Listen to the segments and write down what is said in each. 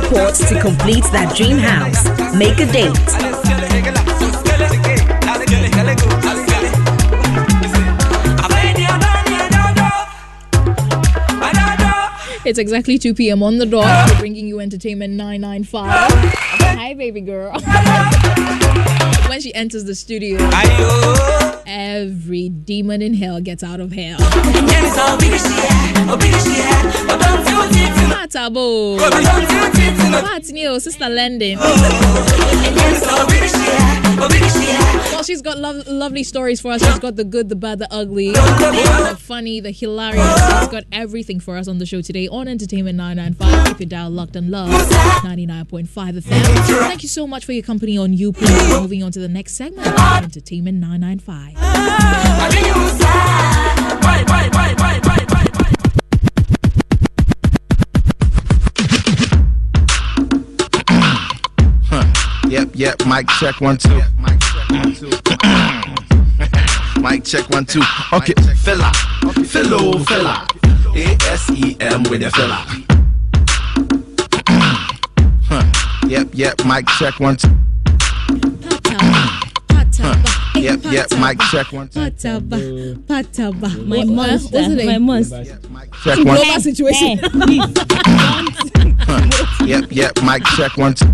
support to complete that dream house. Make a date. It's exactly 2 p.m. on the dot. We're bringing you entertainment 995. Hi, baby girl. enters the studio, every demon in hell gets out of hell. Matabo. What's new, Sister Lending? Well, she's got lo- lovely stories for us. She's got the good, the bad, the ugly, the funny, the hilarious. She's got everything for us on the show today on Entertainment 995. Keep your dial locked and love 99.5 FM. Thank you so much for your company on you. Moving on to the next segment, Entertainment 995. Yep, yep. Mic check one two. Mic check one two. Mic check one two. Okay, fella, fellow fella. A S E M with a fella. Huh. Yep, yep. Mic check one two. Yep, yep. Mic check one two. Pataba, pataba. My monster, my monster. Mic check one. Global situation. Yep, yep. Mic check one two.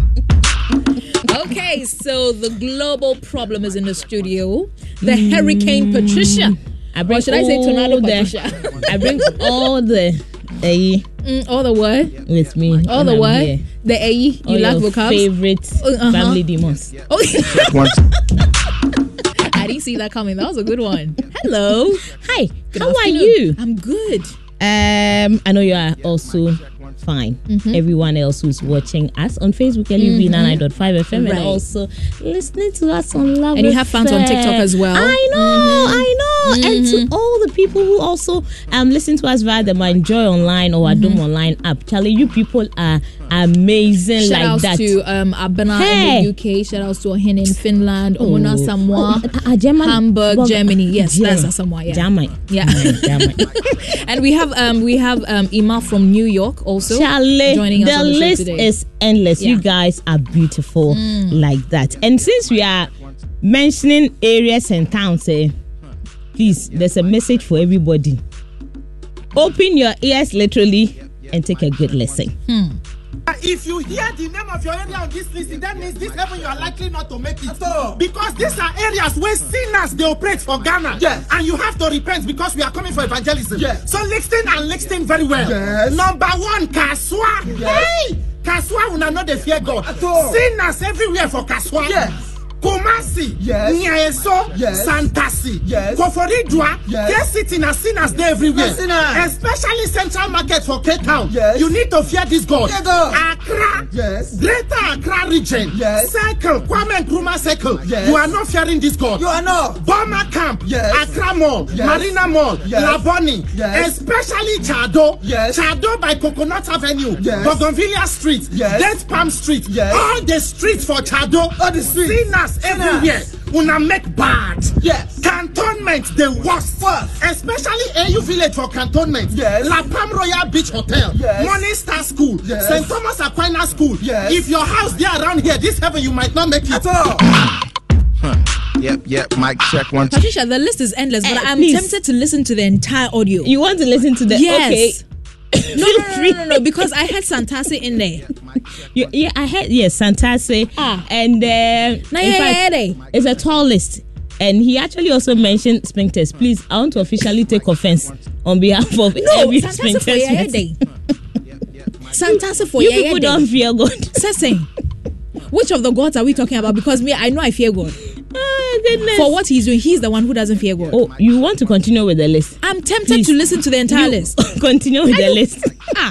Okay, so the global problem is in the studio. The Hurricane Patricia. I bring Or should I say Tornado the- Patricia? I bring all the A Mm, all the what? with me. All the I'm what? here. The AE? You All like your vocabs? favorite uh-huh. family demons. Oh, Check. I didn't see that coming. That was a good one. Hello. Hi, Good how are you? I'm good. Um, I know you are also fine. Mm-hmm. Everyone else who's watching us on Facebook, LUV 99.5 FM, Right. and also listening to us on Love. And you have fans on TikTok as well. Mm-hmm. I know, I know. And to all the people who also um listen to us via the MyJoyOnline or Adom Online app, Charlie, you people are amazing Mm-hmm. Shout like outs that. to um, Abena Hey. in the UK. Shout outs to Ohin in Finland. Omona Samoa. Oh, uh, uh, German- Hamburg, well, Germany. Yes, yeah. that's Samoa. Yeah. German. Yeah. German. and we have um we have um Ima from New York also Charlie, joining us the the list today. is endless. Yeah. Mm. You guys are beautiful like that. And since we are mentioning areas and towns, eh, please, there's a message for everybody. Open your ears literally and take a good listen. If you hear the name of your area on this list, that means this heaven you are likely not to make it. Because these are areas where sinners they operate for Ghana. Yes. And you have to repent because we are coming for evangelism. Yes. So listen and listen very well. Yes. Number one, Kaswa. Yes. Hey! Kaswa una know they fear God. Sinners everywhere for Kaswa. Yes. Kumasi, Yes. Nyaeso, Yes. Santasi, Yes. Koforidua, Yes. yes. City na sinners there everywhere. Yes. Especially Central Market for Cape Town. Yes. You need to fear this God. Accra, Yes. Greater Accra region, Yes. Circle, Kwame Nkrumah Circle. Yes. You are not fearing this God. You are not. Burma Camp, Yes. Accra Mall, Yes. Marina Mall, Yes. Labone, Yes. especially Chado, Yes. Chado by Coconut Avenue, Yes. Bougainvillea Street, Yes. Death Palm Street, Yes. all the streets for Chado, All the streets. sinners everywhere. Una make bad. Yes. Cantonment, the worst. Worst. Especially AU Village for cantonment. Yes. La Palm Royal Beach Hotel. Yes. Morning Star School. Yes. St. Thomas Aquinas School. Yes. If your house there around here, this heaven you might not make it. At all. huh. Yep, yep. Mic check one. Patricia, the list is endless, but Eh, I'm please. tempted to listen to the entire audio. You want to listen to the yes. okay? No, no, no, no, no, no, because I had Santasi in there. You, yeah, I heard yes, Santasi, Ah. and uh, in fact, it's a tall list. And he actually also mentioned sphincters. Please, I want to officially take offense on behalf of No, every sphincters. Day. For You people don't fear God. Sese, which of the gods are we talking about? Because me, I know I fear God. oh. For what he's doing, he's the one who doesn't fear God. Oh, you want to continue with the list? I'm tempted Please. to listen to the entire You list. continue with the list. Ah,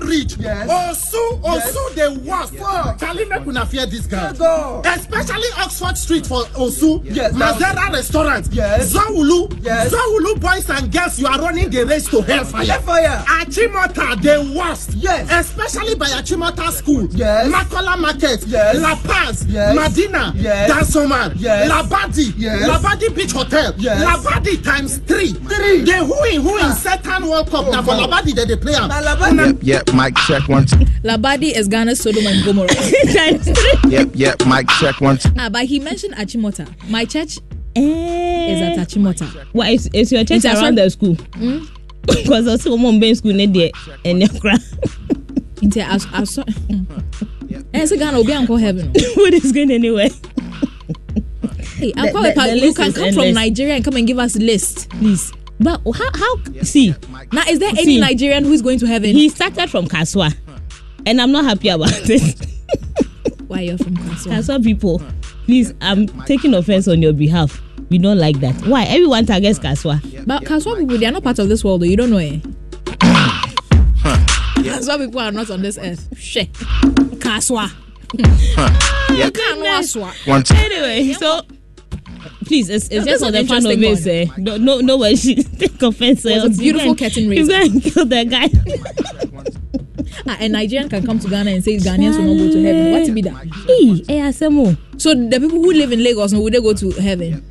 Common bridge. Yes. Osu, Osu, the worst. Fuck. Charlie, make una fear this girl. Go. Especially Oxford Street for Osu. Yes, that- Mazera restaurant. Yes. Zawulu. Yes. Zawulu boys and girls, you are running the race to hellfire. Hellfire. Achimota, the worst. Yes. Especially by Achimota School. Yes. Makola Market. Yes. La Paz. Yes. Madina. Yes. Dansoman. Yes. Labadi. Yes. Labadi Beach Hotel. Yes. Labadi times three. Three. The who in who in ah. second World Cup. Now for oh, Labadi, they, they play am. Yep, yep, mic check one. Two. Labadi is Ghana's Sodom and Gomorrah. Times three. Yep, yep, mic check one. Two. ah, but he mentioned Achimota. My church Eh, is at Achimota. Why is, is your church It's around the school? Because I see one in school near there and Nti as as Eh, say Ghana will be uncle heaven. What is going anywhere? Hey, The- Uncle the- Epa, the you can is come from. Nigeria and come and give us a list. Please. But how how see Now, is there any See. Nigerian who is going to heaven? he started from Kasoa and I'm not happy about it. Why you're from Kasoa? Kasoa people, please, I'm taking offense on your behalf. We don't like that. Why? Everyone targets Kasoa. But Kasoa people, they are not part of this world, though. You don't know, it. Kasoa people are not on this earth. She. Kasoa. Yep, Kanwaswa. one. Two. Anyway, so please, it's, it's This just an the fun of it. Eh? No, no, no one should take offense. Was a beautiful curtain You raiser. go and kill the guy. Ah, a Nigerian can come to Ghana and say Ghanaians will not go to heaven. What to be that? Hey, Asemo, So the people who live in Lagos, will they go to heaven?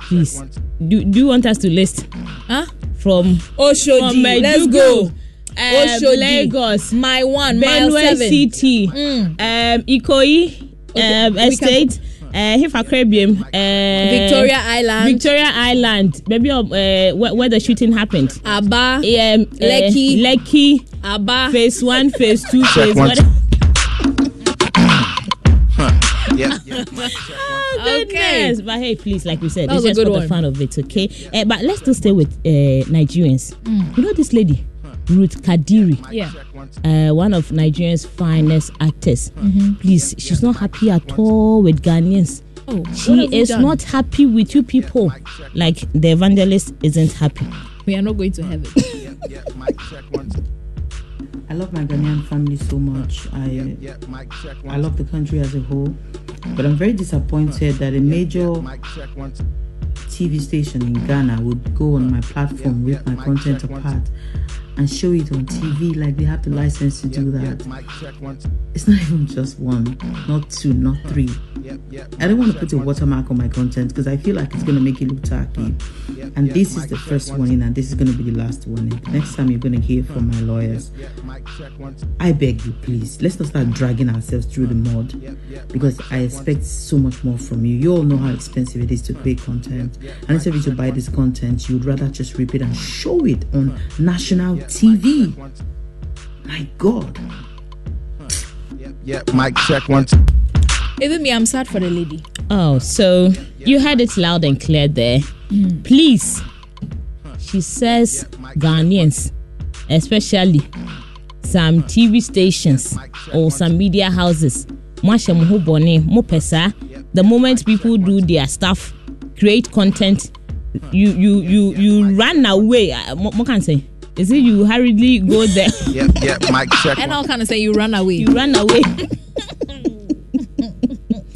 please. Do, do you want us to list Huh? from Oshodi. from Let's go. um, Oshodi. Lagos, My one, Benue. City, Mm. um, Ikoyi, Okay, um, we can- Estate, uh, Hifa Caribbean, uh, Victoria Island. Victoria Island, maybe uh, where, where the shooting happened. Aba. Um, Lekki. uh, Lekki, Aba. phase one, phase two, Check phase one. one. Yep. Goodness. But hey, please, like we said, That it's was a just for the one. fun of it, okay? Uh, but let's still stay with uh, Nigerians. Mm. You know this lady, Ruth Kadiri, Yeah. uh, one of Nigeria's finest actors. Mm-hmm. Please, she's not happy at all with Ghanaians. Oh, She is done? not happy with you people. Like the evangelist isn't happy. We are not going to heaven. Yep, mic check one. Two. I love my Ghanaian family so much. I Yep, mic check one. I love the country as a whole, but I'm very disappointed that a major Mic check one. Two. TV station in Ghana would go on my platform, rip my content apart, and show it on TV like they have the license to do that. Mic check one. It's not even just one, not two, not three. Yep, yep. I don't want to put a watermark on my content because I feel like it's going to make it look tacky. And this is the first warning, and this is going to be the last warning. Next time you're going to hear from my lawyers, Yep, mic check one. I beg you, please, let's not start dragging ourselves through the mud because I expect so much more from you. You all know how expensive it is to create content. And instead of you to buy this content, you'd rather just rip it and show it on national TV. My God. Yep, yep, mic check once. Even me, I'm sad for the lady. Oh, so you heard it loud and clear there. Please, she says Ghanaians, especially some TV stations or some media houses, Mwashe mo ho bɔne, mo the moment people do their stuff, create content, you you you you run away. Uh, Mo mo can say, is it you hurriedly go there? Yep, yep, mic check And. I'll kind of say you run away. you run away.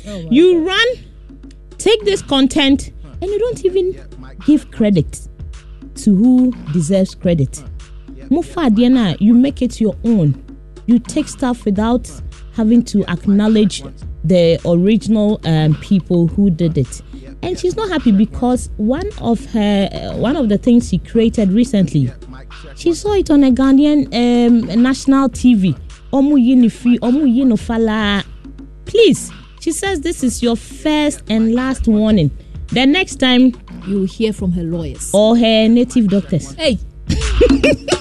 you run, take this content, and you don't even give credit to who deserves credit. Mufa Diana, you make it your own. You take stuff without having to acknowledge the original um, people who did it. And she's not happy because one of her, uh, one of the things she created recently, she saw it on a Ghanaian um, national TV. Omu omu yino fala. Please, she says this is your first and last warning. The next time, You will hear from her lawyers. or her native doctors. Hey.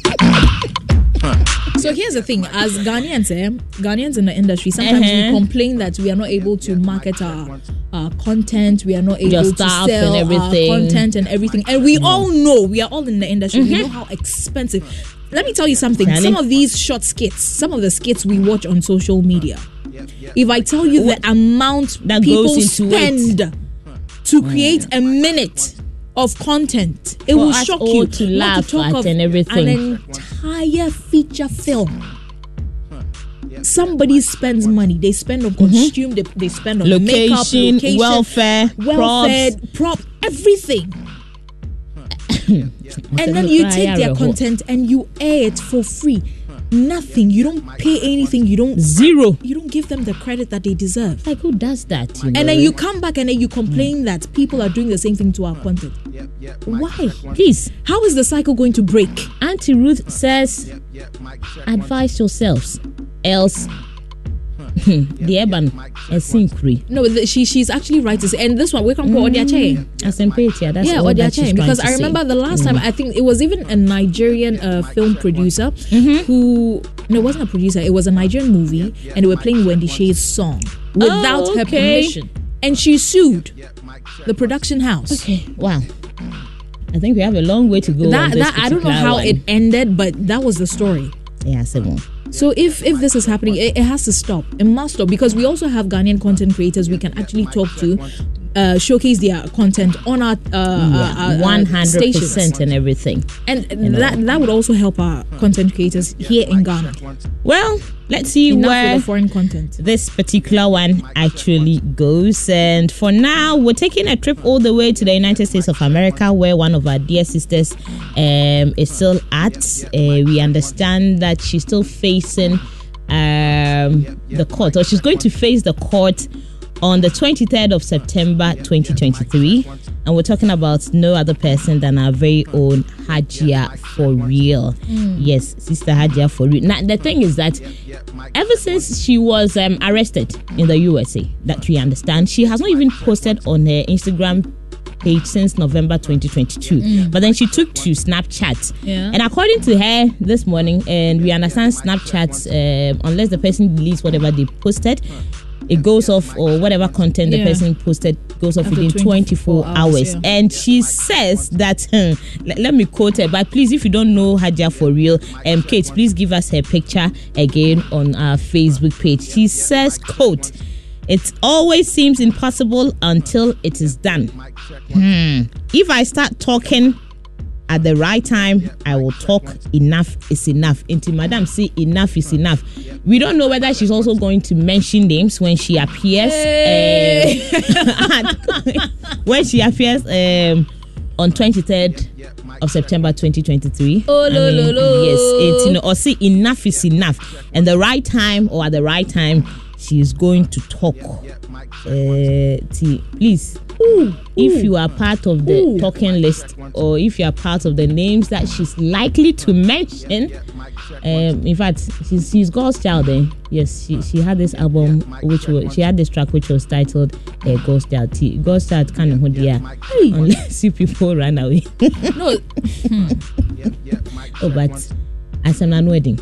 So here's the thing: as Ghanaians, eh, Ghanaians in the industry, sometimes Uh-huh. we complain that we are not able to market our, our content, we are not able Your to sell and everything. our content and everything. And we all know, we are all in the industry. Mm-hmm. We know how expensive. Let me tell you something. Charlie. Some of these short skits, some of the skits we watch on social media. If I tell you the amount That people goes into it. spend to create a minute of content, it For will shock you. to laugh talk at of and everything. An entire feature film. somebody spends money. They spend on costume. They, they spend on makeup, Mm-hmm. Location, location, welfare, welfare, props. prop, everything. and then you take their content and you air it for free. Nothing. You don't pay anything. You don't. Zero. You don't give them the credit that they deserve. Like who does that? You know? And then you come back and then you complain hmm. that people are doing the same thing to our content. why? Please, How is the cycle going to break? Auntie Ruth says, advise yourselves, else the urban is syncry. No, the, she she's actually right. to say- And this one we can call Odiache. As in that's Yeah, all that she's Because to I say. remember the last time I think it was even a Nigerian uh, film producer Mm-hmm. who no, it wasn't a producer. It was a Nigerian movie, and they were playing Wendy Shay's song without her Oh, okay. permission, and she sued the production house. Okay, wow. I think we have a long way to go. on That this that I don't know how one. it ended, but that was the story. Yeah, Simon. So if if this is happening, it, it has to stop. It must stop because we also have Ghanaian content creators we can actually talk to, uh, showcase their content on our uh, our- our, uh, One hundred percent and everything. and that that would also help our content creators here in Ghana. Well, let's see Enough where the foreign content. this particular one actually goes. And for now, we're taking a trip all the way to the United States of America, where one of our dear sisters um, is still at. Uh, we understand that she's still facing um, the court, or she's going to face the court on the 23rd of September 2023. And we're talking about no other person than our very own Hajia for real. Yes, Sister Hajia for real. Now, the thing is that ever since she was um, arrested in the USA, that we understand, she has not even posted on her Instagram page since November 2022. But then she took to Snapchat. Yeah. And according to her this morning, and we understand Snapchat, um, unless the person deletes whatever they posted, it goes off or whatever content the Yeah. person posted goes off After within 24 24 hours. hours, yeah. And she says that, hmm, let, let me quote her, but please, if you don't know Hajia for real, um, Kate, please give us her picture again on our Facebook page. She says, quote, it always seems impossible until it is done. Hmm. If I start talking at the right time, I will talk. Enough is enough. Until Madam say enough is enough. We don't know whether she's also going to mention names when she appears. um, when she appears um, on 23rd of September 2023. Oh, I mean, lo, lo. Yes, it's, you know, or see enough is enough. And the right time or at the right time, she is going to talk. Uh, T, please if you are part of the talking list or if you are part of the names that she's likely to mention um in fact she's, she's god's child eh? yes she, she had this album which was she had this track which was titled uh, god's child. T, god's child kind of there unless you people run away. No, oh but as an wedding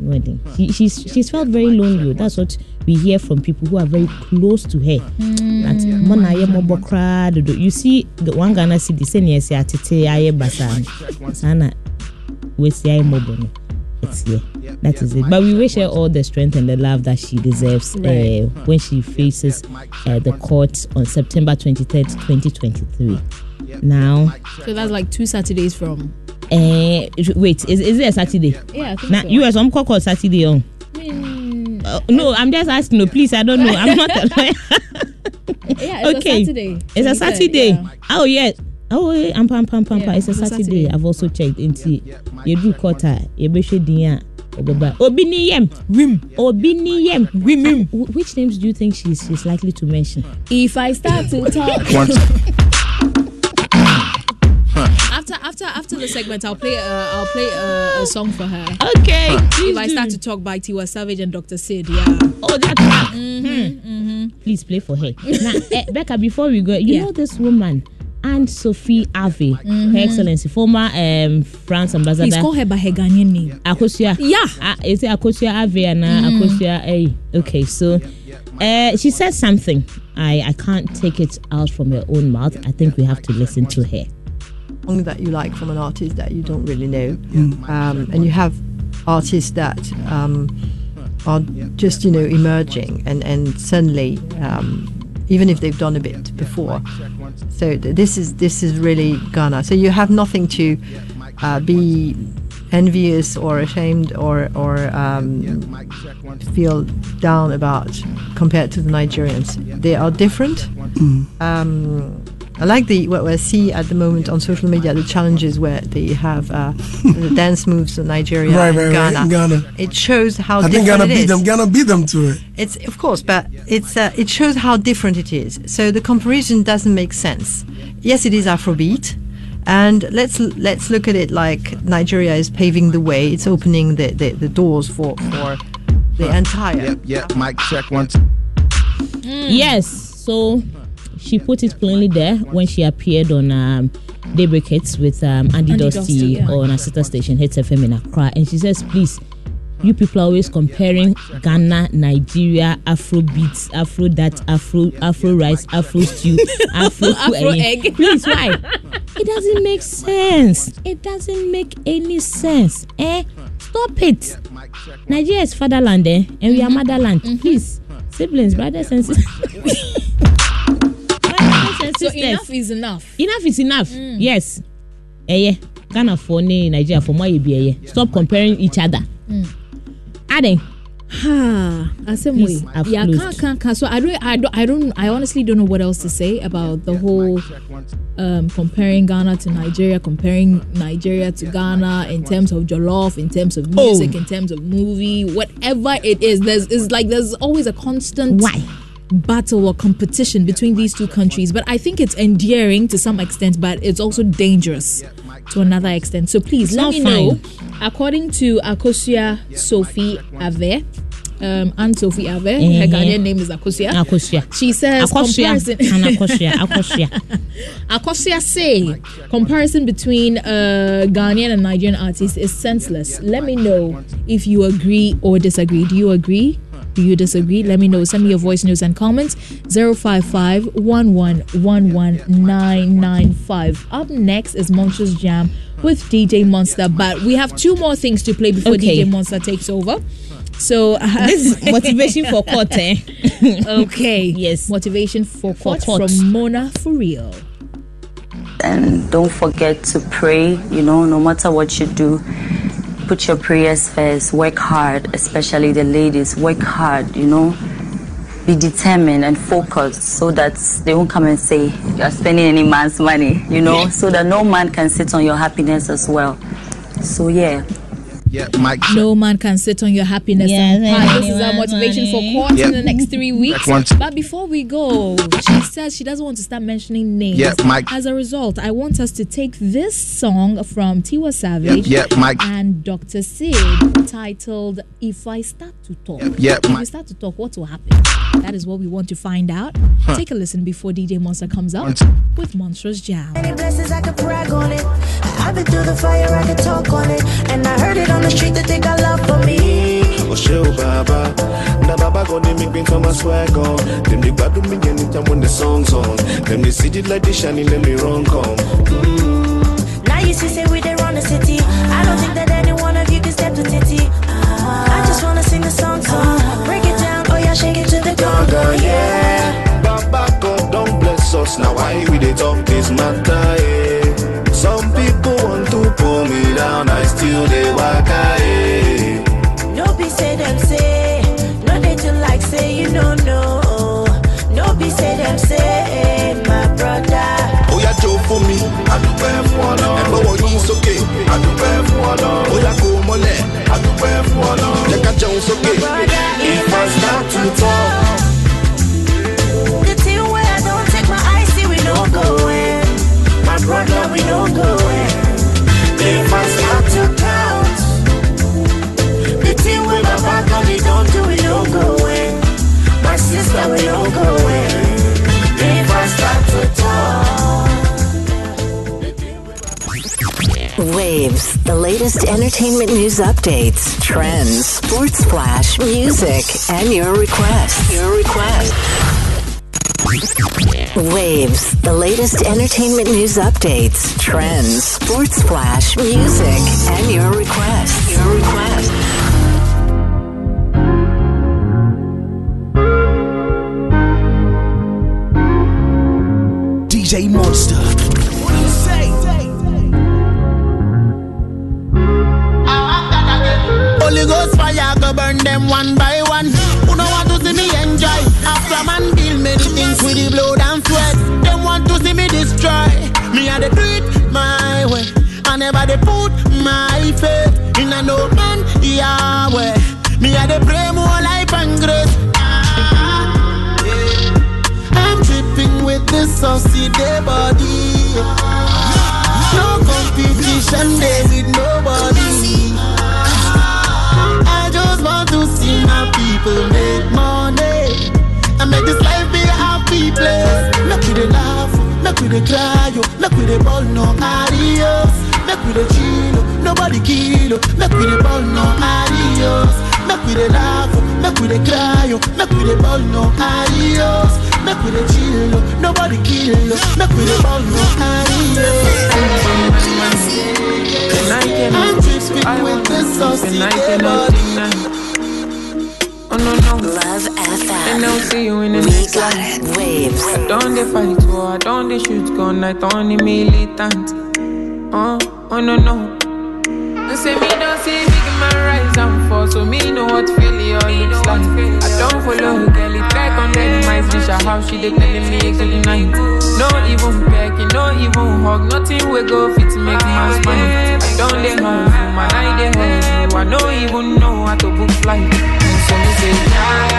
wedding. She, she's she's felt very lonely. That's what we hear from people who are very close to her. That mona ayɛ mmɔbɔ koraa dodo. You see the one ghana city sɛnea ɛsɛ atete ayɛ basaa no saa na wɔasi ayɛ mmɔbɔ no. It's here. That is it. But we wish her all the strength and the love that she deserves uh, when she faces uh, the court on september 23rd 2023 now so that's like two Saturdays from. Uh, wait is, is it a saturday? Yeah, I think na so. us i'm called saturday on I uh, no i'm just asking no please i don't know. I'm not a lawyer. Yeah, it's okay. A Saturday. it's a saturday. yeah. oh yeah. Oh yeah ampa ampa ampa ampa Yeah, it's a it's a saturday. Saturday. i've also checked nti yɛdu court a yɛbɛhwɛ din a ɔbɛba obi ni yam wim. Obi ni wim which names do you think she's she's likely to mention? If I start to talk. after after after the segment, I'll play uh, I'll play uh, a song for her. okay If I start to talk by Tiwa Savage and Dr. Sid, yeah. oh that track hmm. please play for her now eh, becca before we go you Yeah. know this woman Anne Sophie Ave, Her Excellency, former um, France ambassador. Please call her by her Ghanaian name. Akosua. Yeah. Uh, is it Akosua Ave and uh, Akosua A? Okay, so uh, she said something. I, I can't take it out from her own mouth. I think we have to listen to her. Song that you like from an artist that you don't really know, um, and you have artists that um, are just you know emerging, and and suddenly, um, even if they've done a bit before, so th- this is this is really Ghana. So you have nothing to uh, be envious or ashamed or or um, feel down about compared to the Nigerians. They are different. Um, I like the what we see at the moment on social media the challenges where they have uh, the dance moves in Nigeria Right, right, right, Ghana. in Ghana. It shows how I think different Ghana it beat is. them. Ghana beat them to it. It's of course, but it's uh, it shows how different it is. So the comparison doesn't make sense. Yes, it is Afrobeat, and let's let's look at it like Nigeria is paving the way. It's opening the, the, the doors for for the entire. Yep, yep. Mic check once. Two. Yes, so she put it plainly there when she appeared on um, Daybreak Hits with um, Andy, Andy Dosty, Dosty, yeah. on a sister station, Hits FM in Accra. And she says, please, you people are always comparing Ghana, Nigeria, Afro beats, Afro that, Afro, Afro rice, Afro stew, Afro, Afro egg. Please, why? It doesn't make sense. It doesn't make any sense. Eh? Stop it. Nigeria is fatherland, eh? And we are Mm-hmm. motherland. Please, siblings, brothers and sisters. So enough is enough. enough is enough Mm. yes ẹyẹ ghana fo ne nigeria for mo ayẹ bi stop comparing each other Mm. aden assembly. Please, I've Yeah, closed. can't, can't, can't. So I don't, I don't, I don't, I honestly don't know what else to say about the whole um, comparing Ghana to Nigeria, comparing Nigeria to Ghana in terms of jollof, in terms of music, Oh. in terms of movie, whatever it is. There's is like there's always a constant Why? Battle or competition between these two countries. But I think it's endearing to some extent, but it's also dangerous to another extent. So please It's let me know. According to Akosia Sophie Ave, um, Aunt Sophie Ave, her Mhm. Ghanaian name is Akosia. akosia She says akosia akosia akosia Akosia say comparison between uh, Ghanaian and Nigerian artists is senseless. Let me know if you agree or disagree. Do you agree? Do you disagree? Let me know. Send me your voice notes and comments. 055 995. Up next is Monsters Jam with DJ Monster. But we have two more things to play before Okay. DJ Monster takes over. So this is motivation for court eh okay, Yes. motivation for court, court. from Mona for real. and don't forget to pray you know no matter what you do put your prayers first. Work hard especially the ladies. Work hard you know. Be determined and focused so that they won't come and say you're spending any man's money you know so that no man can sit on your happiness as well. So yeah Yep, mic check. No man can sit on your happiness Yes, and pie. This is our anyone's motivation for money. court Yep. in the next three weeks. One. But before we go, she says she doesn't want to start mentioning names. Yep, Mike. As a result, I want us to take this song from Tiwa Savage Yep, yep, Mike. and Dr. Sid titled If I Start to Talk. Yep, yep, if we start to talk, what will happen? That is what we want to find out. Take a listen before DJ Monster comes up One, with Monstrous Jam. Many blessings I could brag on it. I've been through the fire, I could talk on it. And I heard it on the street that they got love for me. Oh, show Baba. Now Baba gonna make me come and swag on. Them they bad me anytime when the song's on. Them they see the light they shining, then they run come. Mm. Now you see, say we there on the city. I don't think that any one of you can step to Titty. I just wanna sing the song, song. Break it down, oh yeah, shake it to the conga, yeah. yeah. Baba God don't bless us. Now why we they talk this matter, yeah. Some people want to pull me down, I still they waka, yeah. No be say them say, no they do like say you no know. No be say them say, eh, my brother. ó yá jó fún mi àdúpẹ́ fún wọ̀ yín sókè àdúpẹ́ fún ọlọ́run ó yá kó mọ́lẹ̀ àdúpẹ́ fún ọlọ́run jẹ́ ká jẹun sókè if I start to talk. Waves, the latest entertainment news updates, trends, sports flash, music, and your requests. Your requests. Waves, the latest entertainment news updates, trends, sports flash, music, and your requests. Your requests. Monster. What do you say? fire go burn them one by one. Who no want to see me enjoy? After man build many things with the blood and sweat. Them want to see me destroy. Me and they do it my way. I never they put my faith in a no man Yahweh. Me and they pray more life and grace. With this saucy day body. No competition there with nobody. I just want to see my people make money and make this life be a happy place. Make we dey laugh, make we dey cry, make we dey ball no adios. Make we dey chill, nobody kill, make we dey ball no adios. Make we dey laugh, oh, make we dey cry, yo. make we dey ball no adios. Make we dey chill, oh, nobody kill, oh. make we dey ball no adios. I'm dripping with this saucy body. Oh no no. Love FM. And I'll see you in the We next got life. it. Waves. I don't they fight war, I don't they shoot gun, I don't the militant. Oh, oh no no. They say me don't see big man rise and fall, so me know what failure looks like. I don't follow her, girl, it like on dish a how she they telling me good night. No even pecking, no even hug, nothing we go fit make man smile. I don't they hustle, man I they hustle, I don't even know how to book flight. So me say, Jada,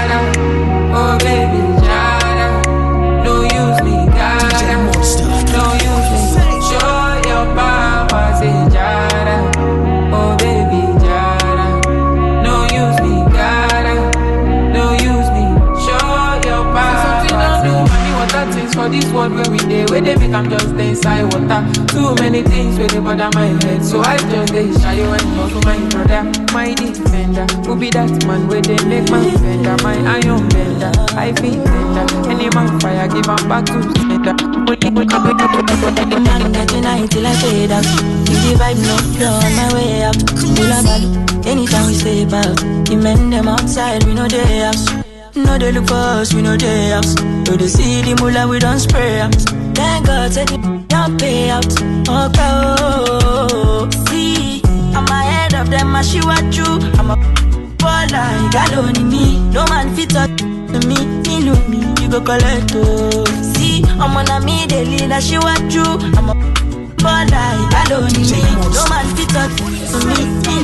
many things where they bother my head, so I just dey shy and talk to my brother, my defender. Who be that man where they make my fender, my iron bender? I feel tender. Any man fire, give 'em back to sender. The man getting high till I fade out. If the vibe no flow on my way out. Pull a body, anytime we step out. The men them outside, we know they house. No they look for us, we know they house. No they see the mullah, we don't spray out. Thank God, said the don't pay out. Okay, oh, oh, oh, see, I'm ahead of them, I she what you. I'm a baller, got only me. No man fit up to me, look me, you go collect oh. See, on a me, they lead, I she what you. I'm a baller, got only me. No man fit up to me,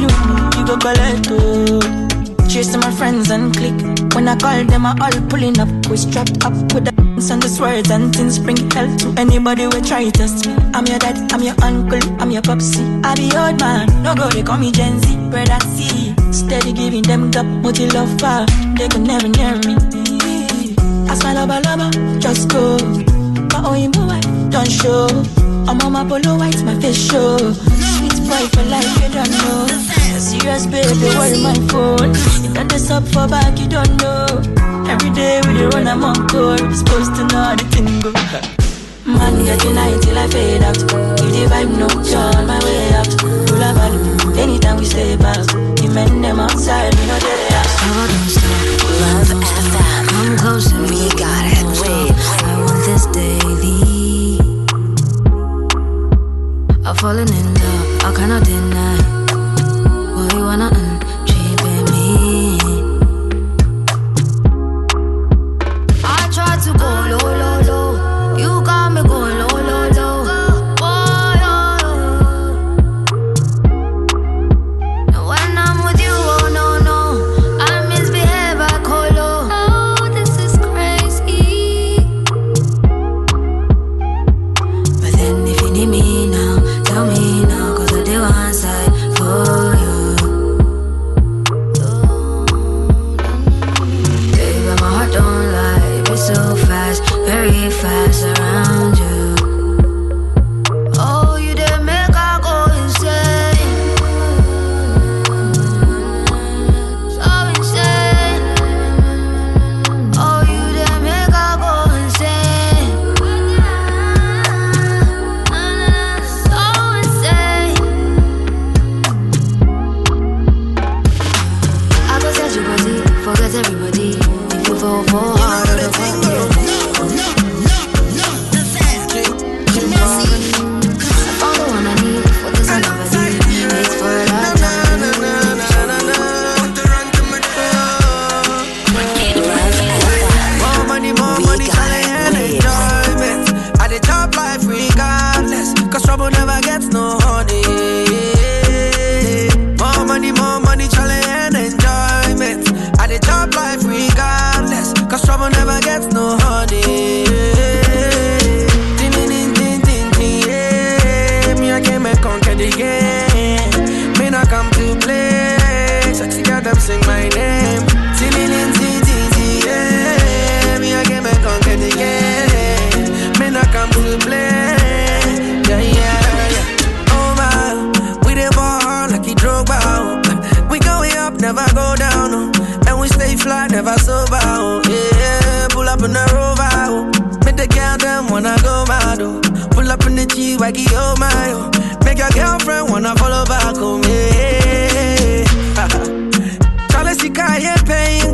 look me, you go collect oh. Cheers to my friends and click. When I call them, I all pulling up. We strapped up with the and the and things bring hell to anybody who try to test me. I'm your dad, I'm your uncle, I'm your popsy. I be old man, no go, they call me Gen Z. Brother C, steady giving them what you love for. They can never near me. I smile lover, lover, just go. My own boy, don't show. I'm on my polo white, my face show. Sweet boy for life, you don't know. Serious baby, worry my phone. If that is up for back, you don't know. Every day we dey run a monk tour. Supposed to know how the thing go. Man getting high till I fade out. If the vibe no never sober, oh, yeah. Pull up in the rover, oh. Make the girl them wanna go mad, oh. Pull up in the G-Waggy, oh my, oh. Make your girlfriend wanna follow back, oh, yeah. Charlie, see, can't pain,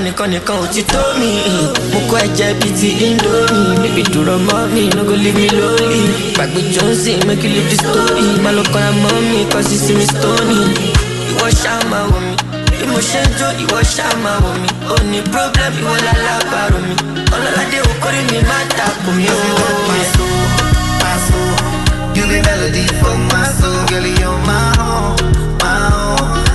nìkan nìkan nìkan ò ti tó mi. Mo kọ́ ẹ̀jẹ̀ bíi ti indomie. Níbi dúró mọ́ mi no go leave me lonely. Gbàgbé johnson make you leave the story. Má lọ kọ́ra mọ́ mi kọ́ sí sí stony. Ìwọ ṣáà máa wò mí. Mo ṣe ń jó ìwọ ṣáà wò mí. Ò ní problem ìwọ lálábàárò mi. Ọlọ́ládé òkórè mi má takò mí. Ó yẹ. You be melody for my soul, girl, you're my own, my own.